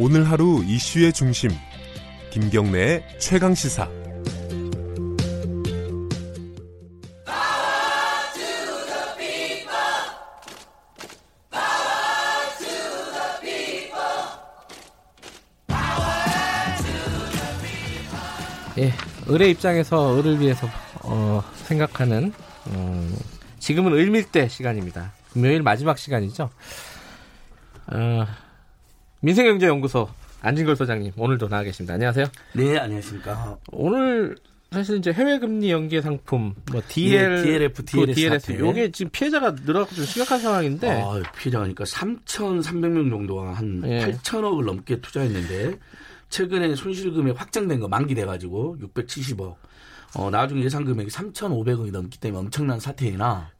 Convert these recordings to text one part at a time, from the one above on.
오늘 하루 이슈의 중심 김경래의 최강 시사 예, 을의 입장에서 을을 위해서 어, 생각하는 음, 지금은 을밀대 시간입니다. 금요일 마지막 시간이죠. 어, 민생경제연구소 안진걸 소장님 오늘도 나와 계십니다. 안녕하세요. 네, 안녕하십니까. 오늘 사실 이제 해외 금리 연계 상품 뭐 DL, 예, DLF, DLS, DLS. 요게 지금 피해자가 늘어나고 좀 심각한 상황인데 아, 피해자니까 3,300명 정도가 한 예. 8천억을 넘게 투자했는데 최근에 손실 금액 확정된 거 만기돼 가지고 670억. 어, 나중에 예상 금액이 3,500억이 넘기 때문에 엄청난 사태이나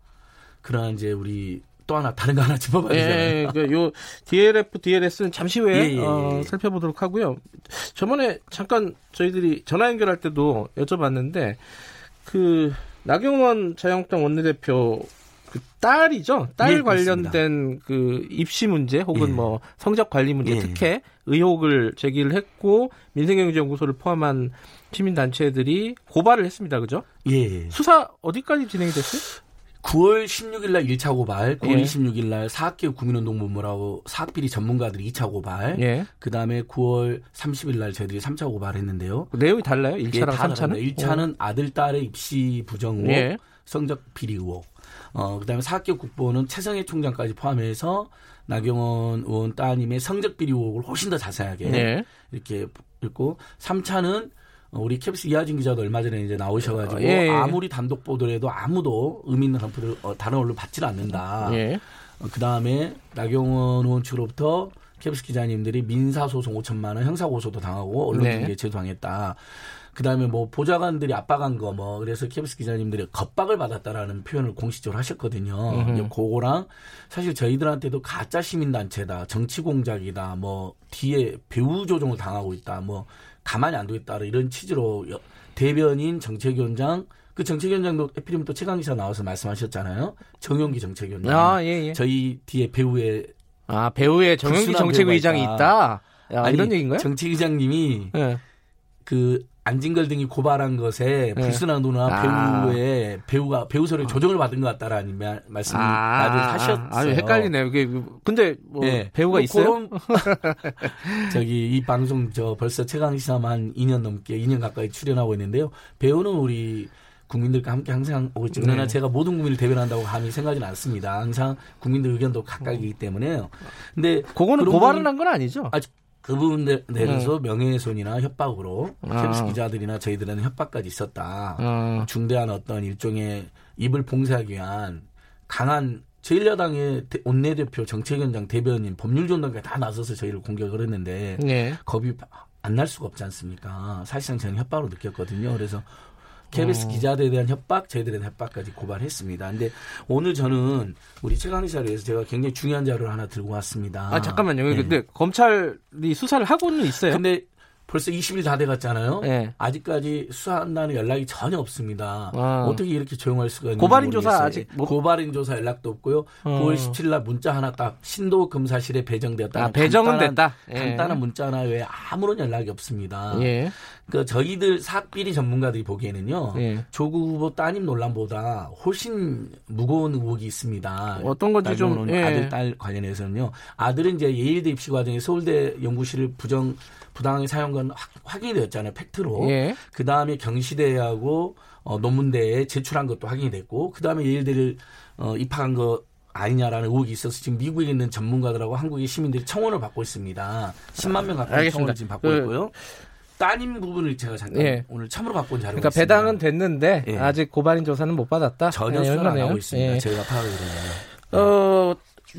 그러나 이제 우리 또 하나 다른 거 하나 짚어봐야 되잖아요. 예, 그요 DLF, DLS는 잠시 후에 예, 예, 어, 예. 살펴보도록 하고요. 저번에 잠깐 저희들이 전화 연결할 때도 여쭤봤는데 그 나경원 자유한국당 원내대표 그 딸이죠. 딸 예, 관련된 그 입시 문제 혹은 예. 뭐 성적 관리 문제 예. 특혜 의혹을 제기를 했고 민생경제연구소를 포함한 시민단체들이 고발을 했습니다. 그죠? 예. 수사 어디까지 진행이 됐어요? 9월 16일 날 1차 고발, 9월 예. 26일 날 사학개혁 국민운동 본부라고 사학비리 전문가들이 2차 고발, 예. 그 다음에 9월 30일 날 저희들이 3차 고발했는데요. 내용이 달라요? 1차랑 3차는? 1차는 아들 딸의 입시 부정 의혹, 예. 성적 비리 의혹. 어, 그 다음에 사학개혁 국보는 최성해 총장까지 포함해서 나경원 의원 따님의 성적 비리 의혹을 훨씬 더 자세하게 예. 이렇게 읽고 3차는 우리 캡스 이하진 기자도 얼마 전에 이제 나오셔가지고 예, 예. 아무리 단독 보도라도 아무도 의미 있는 한표를 어, 다른 언론 받질 않는다. 예. 그 다음에 나경원 의원 측으로부터 캡스 기자님들이 민사소송 5천만 원, 형사고소도 당하고 언론중개죄도 당했다. 그 다음에 뭐 보좌관들이 압박한 거 뭐 그래서 캡스 기자님들이 겁박을 받았다라는 표현을 공식적으로 하셨거든요. 이제 그거랑 사실 저희들한테도 가짜 시민단체다, 정치 공작이다, 뭐 뒤에 배후 조종을 당하고 있다, 뭐 가만히 안 두겠다 이런 취지로 여- 대변인 정책위원장 그 정책위원장도 에피리면 또 최강 기사 나와서 말씀하셨잖아요. 정용기 정책위원장. 아, 예, 예. 저희 뒤에 배우의 아, 배우의 정책의장이 배우가 있다. 야, 아니, 이런 얘기인가요? 정책위장님이 예. 그 안진걸 등이 고발한 것에 네. 불순한 누나 아. 배우의 배우가 배우 소리 조정을 받은 것 같다라는 말- 말씀을 다들 하셨어요. 아주 헷갈리네요. 이게 근데 뭐 예. 배우가 뭐 있어요? 저기 이 방송 저 벌써 최강 시사만 2년 넘게 2년 가까이 출연하고 있는데요. 배우는 우리 국민들과 함께 항상 오고 있죠. 그러나 네. 제가 모든 국민을 대변한다고 감히 생각하지는 않습니다. 항상 국민들 의견도 각각이기 때문에요. 근데 그거는 그런 고발은 부분- 한건 아니죠. 아, 그 부분 내- 내려서 명예훼손이나 협박으로 아. 캡스 기자들이나 저희들은 협박까지 있었다. 어. 중대한 어떤 일종의 입을 봉쇄하기 위한 강한 제1야당의 원내대표 정책위원장 대변인 법률전당까지 다 나서서 저희를 공격을 했는데 예. 겁이 안 날 수가 없지 않습니까? 사실상 저는 협박으로 느꼈거든요. 그래서 KBS 어. 기자들에 대한 협박, 저희들에 대한 협박까지 고발했습니다. 근데 오늘 저는 우리 최강 기사를 위해서 제가 굉장히 중요한 자료를 하나 들고 왔습니다. 아, 잠깐만요. 네. 근데 검찰이 수사를 하고는 있어요. 근데 벌써 20일 다 돼갔잖아요. 예. 아직까지 수사한다는 연락이 전혀 없습니다. 아. 어떻게 이렇게 조용할 수가 있는지 고발인 조사 모르겠어요. 아직 못- 고발인 조사 연락도 없고요. 어. 9월 17일 날 문자 하나 딱 신도 검사실에 배정되었다. 아, 배정은 됐다. 예. 간단한 문자 하나 외에 아무런 연락이 없습니다. 예. 그 저희들 사비리 전문가들이 보기에는요. 예. 조국 후보 따님 논란보다 훨씬 무거운 의혹이 있습니다. 어떤 건지 좀, 예. 아들 딸 관련해서는요. 아들은 이제 예일대 입시 과정에 서울대 연구실을 부정 부당하게 사용한 건 확- 확인이 되었잖아요. 팩트로. 예. 그 다음에 경시대하고 어, 논문대에 제출한 것도 확인이 됐고, 그 다음에 예일대를 어, 입학한 거 아니냐라는 의혹이 있어서 지금 미국에 있는 전문가들하고 한국의 시민들이 청원을 받고 있습니다. 10만 명 가까이 알겠습니다. 청원을 지금 받고 그- 있고요. 따님 부분을 제가 잠깐 예. 오늘 참으로 온 자료가 그러니까 있습니다. 배당은 됐는데 예. 아직 고발인 조사는 못 받았다. 전혀 예, 수사를 안 하고. 있습니다. 예. 제가 파악을 그러면. 어,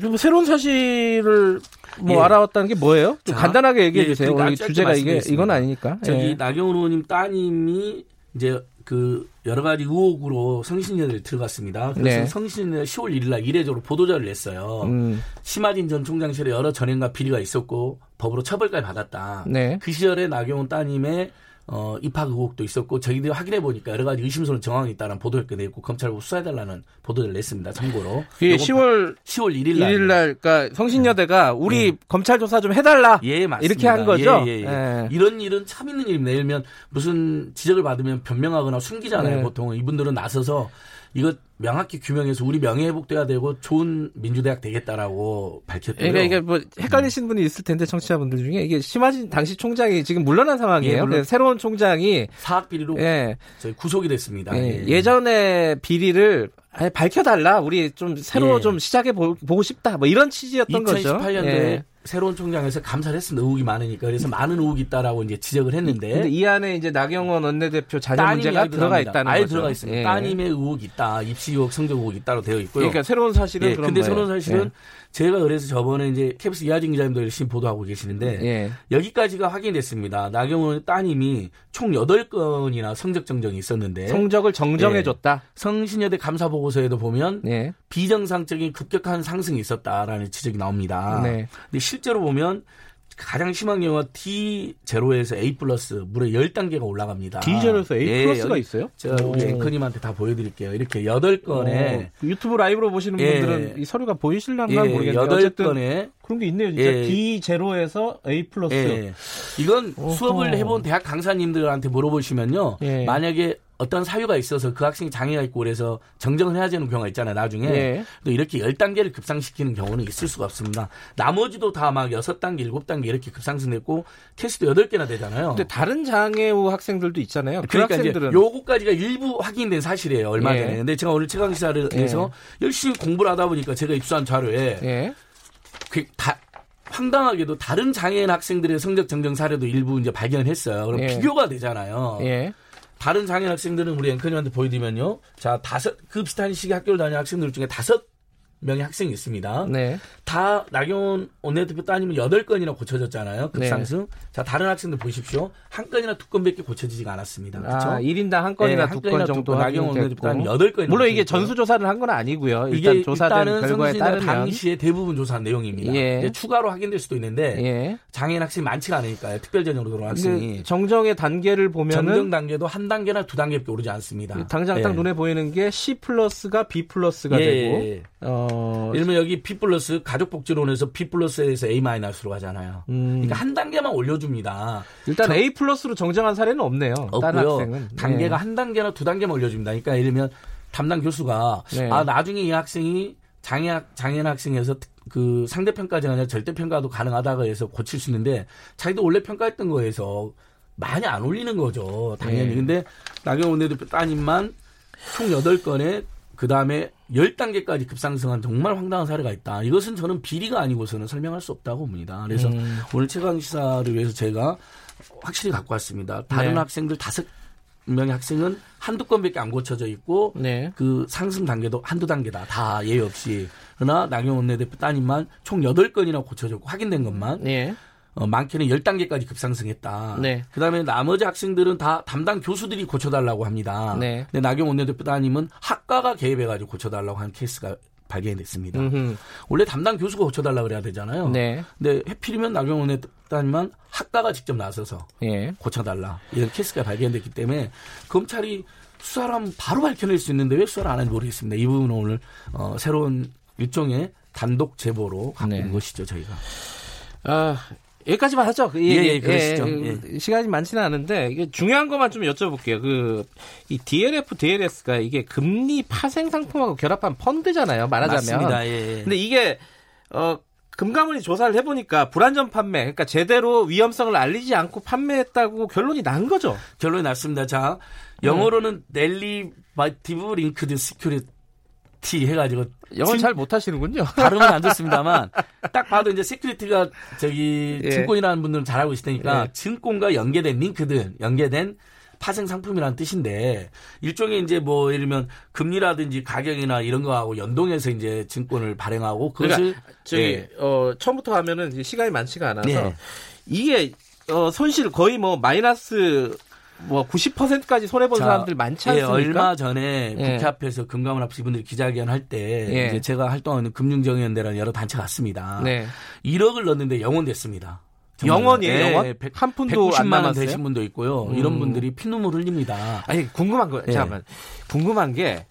뭐 새로운 사실을 뭐 예. 알아왔다는 게 뭐예요? 좀 자, 간단하게 얘기해 예, 주세요. 그러니까 오늘 짧게 주제가 이게 말씀드리겠습니다. 이건 아니니까. 저기 예. 나경원 의원님 따님이 이제 그 여러 가지 의혹으로 성신여대를 들어갔습니다. 그래서 네. 성신여대 10월 1일 날 이례적으로 보도자를 냈어요. 음, 심하진 전 총장실에 여러 전행과 비리가 있었고 법으로 처벌까지 받았다. 네. 그 시절에 나경원 따님의 어, 입학 의혹도 있었고 저희들이 확인해 보니까 여러 가지 의심스러운 정황이 있다는 보도를 내고 검찰국 수사해달라는 보도를 냈습니다. 참고로. 그게 요건 10월 10월 1일 날. 1일 날, 그러니까 성신여대가 우리 검찰 조사 좀 해달라. 예, 맞습니다. 이렇게 한 거죠? 예, 예, 예. 예. 이런 일은 참 있는 일입니다. 예를 들면 무슨 지적을 받으면 변명하거나 숨기잖아요. 네. 보통은 이분들은 나서서 이거 명확히 규명해서 우리 명예 회복돼야 되고 좋은 민주대학 되겠다라고 밝혔고요. 그러니까 이게 뭐 헷갈리시는 분이 있을 텐데 청취자분들 중에 이게 심하진 당시 총장이 지금 물러난 상황이에요. 예, 새로운 총장이 사학 비리로 예, 저희 구속이 됐습니다. 예, 예. 예전에 비리를 아예 밝혀달라. 우리 좀 새로 예. 좀 시작해 보, 고 싶다. 뭐 이런 취지였던 거죠. 2018년도에 예. 새로운 총장에서 감사를 했습니다. 의혹이 많으니까. 그래서 많은 의혹이 있다라고 이제 지적을 했는데. 근데 이 안에 이제 나경원 원내대표 자녀 문제가 들어가 나옵니다. 있다는 아예 거죠. 들어가 있습니다. 예. 따님의 의혹이 있다. 입시 의혹, 성적 의혹이 있다로 되어 있고요. 그러니까 새로운 사실은 예, 그런 근데 거예요. 새로운 사실은 제가 그래서 저번에 이제 캡스 이하진 기자님도 열심히 보도하고 계시는데 예. 예. 여기까지가 확인됐습니다. 나경원 따님이 총 8건이나 성적 정정이 있었는데 성적을 정정해 줬다. 성신여대 감사 보고서에도 보면 예. 비정상적인 급격한 상승이 있었다라는 지적이 나옵니다. 네. 근데 실제로 보면 가장 심한 경우가 D0에서 A 플러스 무려 10단계가 올라갑니다. 디젤에서 A 예, 플러스가 여기 있어요? 제가 우리 오. 앵커님한테 다 보여드릴게요. 이렇게 8건에 어, 유튜브 라이브로 보시는 예. 분들은 이 서류가 보이실란가 예, 모르겠는데 여덟 어쨌든 건에 그런 게 있네요. 진짜 예. D0에서 A 플러스. 예. 이건 어허. 수업을 해본 대학 강사님들한테 물어보시면요. 예. 만약에 어떤 사유가 있어서 그 학생이 장애가 있고 그래서 정정을 해야 되는 경우가 있잖아요. 나중에. 예. 또 이렇게 10단계를 급상시키는 경우는 있을 수가 없습니다. 나머지도 다 막 6단계, 7단계 이렇게 급상승됐고 캐스도 8개나 되잖아요. 근데 다른 장애우 학생들도 있잖아요. 그 그러니까 학생들은 요거까지가 일부 확인된 사실이에요. 얼마 예. 전에. 근데 제가 오늘 최강 시사를 예. 해서 열심히 공부를 하다 보니까 제가 입수한 자료에 예. 그 다, 황당하게도 다른 장애인 학생들의 성적 정정 사례도 일부 이제 발견했어요. 그럼 예. 비교가 되잖아요. 예. 다른 장애인 학생들은 우리 앵커님한테 보여드리면요. 자, 다섯, 그 비슷한 시기 학교를 다니는 학생들 중에 다섯 명의 학생이 있습니다. 네. 다 나경원 원내대표 따님은 여덟 건이나 고쳐졌잖아요. 급상승. 자, 다른 학생들 보십시오. 한 건이나 두 건밖에 고쳐지지가 않았습니다. 그렇죠? 아, 1인당 한 건이나 예, 두한건 건이나 두 정도 건, 나경원. 원내대표 따님 여덟 건이나 물론 이게. 전수 조사를 한 건 아니고요. 이게 일단 조사된 일단은 결과에 따르면 당시에 대부분 조사한 내용입니다. 예. 추가로 확인될 수도 있는데 예. 장애인 학생이 많지가 않으니까요. 특별 전형으로 들어온 학생이 정정의 단계를 보면은 정정 단계도 한 단계나 두 단계밖에 오르지 않습니다. 당장 딱 예. 눈에 보이는 게 C 플러스가 B 플러스가 예, 되고 예, 예. 어 예를 들면 여기 B 플러스 가족복지론에서 B 플러스에서 A 마이너스로 가잖아요. 음, 그러니까 한 단계만 올려줍니다. 일단 저- A 플러스로 정정한 사례는 없네요. 없고요. 단계가 예. 한 단계나 두 단계만 올려줍니다. 그러니까 예를 들면 담당 교수가 네. 아 나중에 이 학생이 장애 장애인 학생에서 특- 그 상대 평가제가 아니라 절대 평가도 가능하다고 해서 고칠 수 있는데 자기도 원래 평가했던 거에서 많이 안 올리는 거죠. 당연히. 네. 근데 나경원 원내대표 따님만 총 8건에 그 다음에 10단계까지 급상승한 정말 황당한 사례가 있다. 이것은 저는 비리가 아니고서는 설명할 수 없다고 봅니다. 그래서 음. 오늘 최강 시사를 위해서 제가 확실히 갖고 왔습니다. 다른 네. 학생들 다섯 명의 학생은 한두 건밖에 안 고쳐져 있고 네. 그 상승 단계도 한두 단계다. 다 예외 없이. 그러나 나경원 원내대표 따님만 총 8건이나 고쳐졌고 확인된 것만 예. 어, 많게는 10단계까지 급상승했다. 네. 그다음에 나머지 학생들은 다 담당 교수들이 고쳐달라고 합니다. 네. 근데 나경원 원내대표 따님은 학과가 개입해가지고 고쳐달라고 하는 케이스가 발견됐습니다. 음흠. 원래 담당 교수가 고쳐달라고 그래야 되잖아요. 네. 근데 해필이면 나경원 원내대표 따님만 학과가 직접 나서서 예. 고쳐달라 이런 케이스가 발견됐기 때문에 검찰이 수사를 하면 바로 밝혀낼 수 있는데 왜 수사를 안 하는지 모르겠습니다. 이 부분은 오늘 어, 새로운 일종의 단독 제보로 갖고 네. 온 것이죠 저희가. 아, 여기까지만 하죠. 그, 예, 예, 예, 그러시죠. 예, 시간이 많지는 않은데 이게 중요한 것만 좀 여쭤볼게요. 그 이 DLF, DLS가 이게 금리 파생 상품하고 결합한 펀드잖아요. 말하자면. 맞습니다. 예, 예. 근데 이게 어 금감원이 조사를 해보니까 불완전 판매, 그러니까 제대로 위험성을 알리지 않고 판매했다고 결론이 난 거죠. 결론이 났습니다. 자, 영어로는 derivative linked security 해가지고 영어 진- 잘 못하시는군요. 발음은 안 좋습니다만 딱 봐도 이제 security가 저기 예. 증권이라는 분들은 잘 알고 있으니까 예. 증권과 연계된 linked 연계된 파생 상품이라는 뜻인데 일종의 이제 뭐 예를 들면 금리라든지 가격이나 이런 거하고 연동해서 이제 증권을 발행하고 그것을 그러니까 저기 예. 어 처음부터 하면은 시간이 많지가 않아서 네. 이게 어 손실 거의 뭐 마이너스 뭐 90%까지 손해 본 자, 사람들 많지 예, 않습니까? 얼마 전에 예. 국회 앞에서 금감원 앞에서 이분들이 기자회견 할때 예. 이제 제가 활동하는 금융정의연대라는 여러 단체 갔습니다. 네. 1억을 넣었는데 영원됐습니다. 영 원이에요, 예, 영 원? 백- 한 푼도 안 190만 원? 되신 분도 있고요. 음. 이런 분들이 피눈물 흘립니다. 아니 궁금한 거 예. 잠깐만 궁금한 게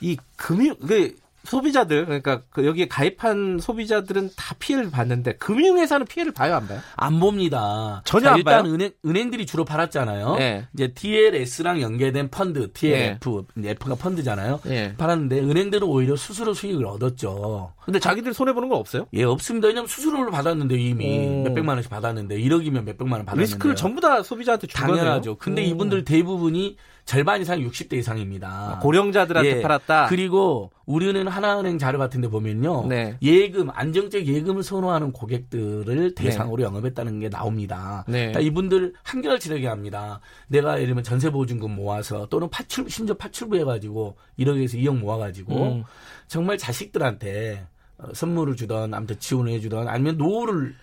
이 금융 그 소비자들 그러니까 그 여기에 가입한 소비자들은 다 피해를 봤는데 금융회사는 피해를 봐요 안 봐요? 안 봅니다. 전혀 자, 안 일단 봐요? 은행 은행들이 주로 팔았잖아요. 네. 이제 DLS랑 연계된 펀드, DLF, 이제 F가 펀드잖아요. 예. 팔았는데 은행들은 오히려 수수료 수익을 얻었죠. 근데 자기들 손해 보는 건 없어요? 예, 없습니다. 왜냐면 수수료를 받았는데 이미 오. 몇백만 원씩 받았는데 1억이면 몇백만 원 받았는데 리스크를 전부 다 소비자한테 준 당연하죠. 거네요. 근데 오. 이분들 대부분이 절반 이상 60대 이상입니다. 아, 고령자들한테 예. 팔았다. 그리고 우리는 하나은행 자료 같은 데 보면요. 네. 예금, 안정적 예금을 선호하는 고객들을 대상으로 영업했다는 게 나옵니다. 네. 그러니까 이분들 한결 지르게 합니다. 내가 예를 들면 전세보증금 모아서 또는 파출, 심지어 파출부 해가지고 1억에서 2억 모아가지고 음. 정말 자식들한테 어, 선물을 주던 아무튼 지원을 해주던 아니면 노후를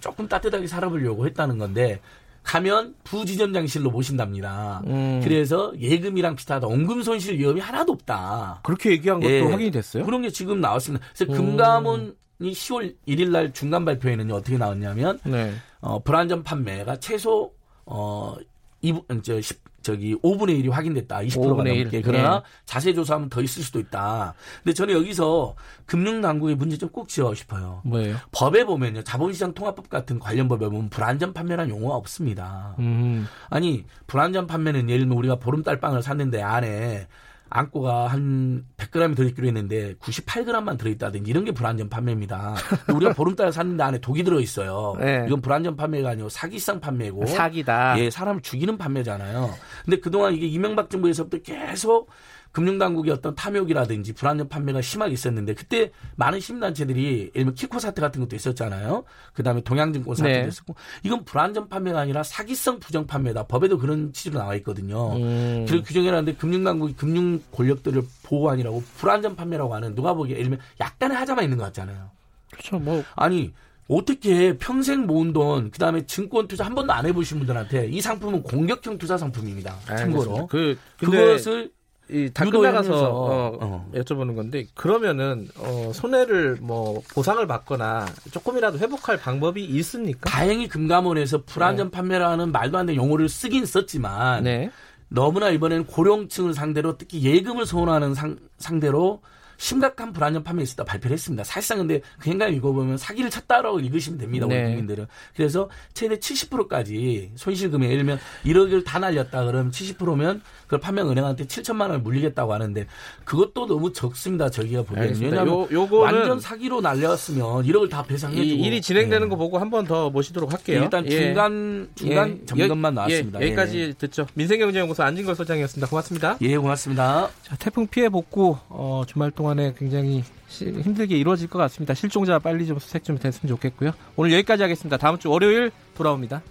조금 따뜻하게 살아보려고 했다는 건데 가면 부지점장실로 모신답니다. 음. 그래서 예금이랑 비슷하다. 원금 손실 위험이 하나도 없다. 그렇게 얘기한 것도 예. 확인이 됐어요? 그런 게 지금 나왔습니다. 그래서 음. 금감원 이 10월 1일 날 중간 발표에는 어떻게 나왔냐면 네. 어, 불안전 판매가 최소 어 2분 저 10, 저기 5분의 1이 확인됐다. 20%가 5분의 1. 넘게. 그러나 예. 자세 조사하면 더 있을 수도 있다. 근데 저는 여기서 금융 당국의 문제 좀꼭 지어 싶어요. 뭐예요? 법에 보면요. 자본시장 통합법 같은 관련 법에 보면 불안전 판매라는 용어가 없습니다. 음. 아니 불안전 판매는 예를 들면 우리가 보름달 빵을 샀는데 안에 안고가 한 100g이 들어있기로 했는데 98g만 들어있다든지 이런 게 불안전 판매입니다. 우리가 보름달 샀는데 안에 독이 들어있어요. 네. 이건 불안전 판매가 아니고 사기성 판매고 사기다. 예, 사람을 죽이는 판매잖아요. 근데 그동안 이게 이명박 정부에서부터 계속 금융당국의 어떤 탐욕이라든지 불안전 판매가 심하게 있었는데 그때 많은 시민단체들이 예를 들면 키코 사태 같은 것도 있었잖아요. 그다음에 동양증권 사태도 네. 있었고 이건 불안전 판매가 아니라 사기성 부정 판매다. 법에도 그런 취지로 나와 있거든요. 음. 그리고 규정해놨는데 금융당국이 금융 권력들을 보호하니라고 불안전 판매라고 하는 누가 보기에 예를 들면 약간의 하자만 있는 것 같잖아요. 그렇죠. 뭐 아니 어떻게 평생 모은 돈 그다음에 증권 투자 한 번도 안 해보신 분들한테 이 상품은 공격형 투자 상품입니다. 참고로 그 근데 그것을 이다 유도하면서, 끝나가서 어, 어. 여쭤보는 건데 그러면은 어, 손해를 뭐 보상을 받거나 조금이라도 회복할 방법이 있습니까? 다행히 금감원에서 불안전 판매라는 말도 안 되는 용어를 쓰긴 썼지만 네. 너무나 이번에는 고령층을 상대로 특히 예금을 선호하는 상, 상대로 심각한 불안전 판매 있었다 발표를 했습니다. 사실상 근데 그 행간 읽어보면 사기를 쳤다라고 읽으시면 됩니다. 우리 네. 국민들은. 그래서 최대 70%까지 손실금액 예를 들면 1억을 다 날렸다 그러면 70%면 그걸 판매한 은행한테 7천만 원을 물리겠다고 하는데 그것도 너무 적습니다. 저희가 보기에는. 왜냐하면 요- 요거는 완전 사기로 날렸으면 1억을 다 배상해주고 이 일이 진행되는 예. 거 보고 한 번 더 모시도록 할게요. 일단 예. 중간 중간 예. 점검만 여- 나왔습니다. 예, 여기까지 듣죠. 민생경제연구소 안진걸 소장이었습니다. 고맙습니다. 예, 예, 고맙습니다. 자, 태풍 피해 복구 어, 주말 동안에 굉장히 시- 힘들게 이루어질 것 같습니다. 실종자 빨리 좀 수색 좀 됐으면 좋겠고요. 오늘 여기까지 하겠습니다. 다음 주 월요일 돌아옵니다.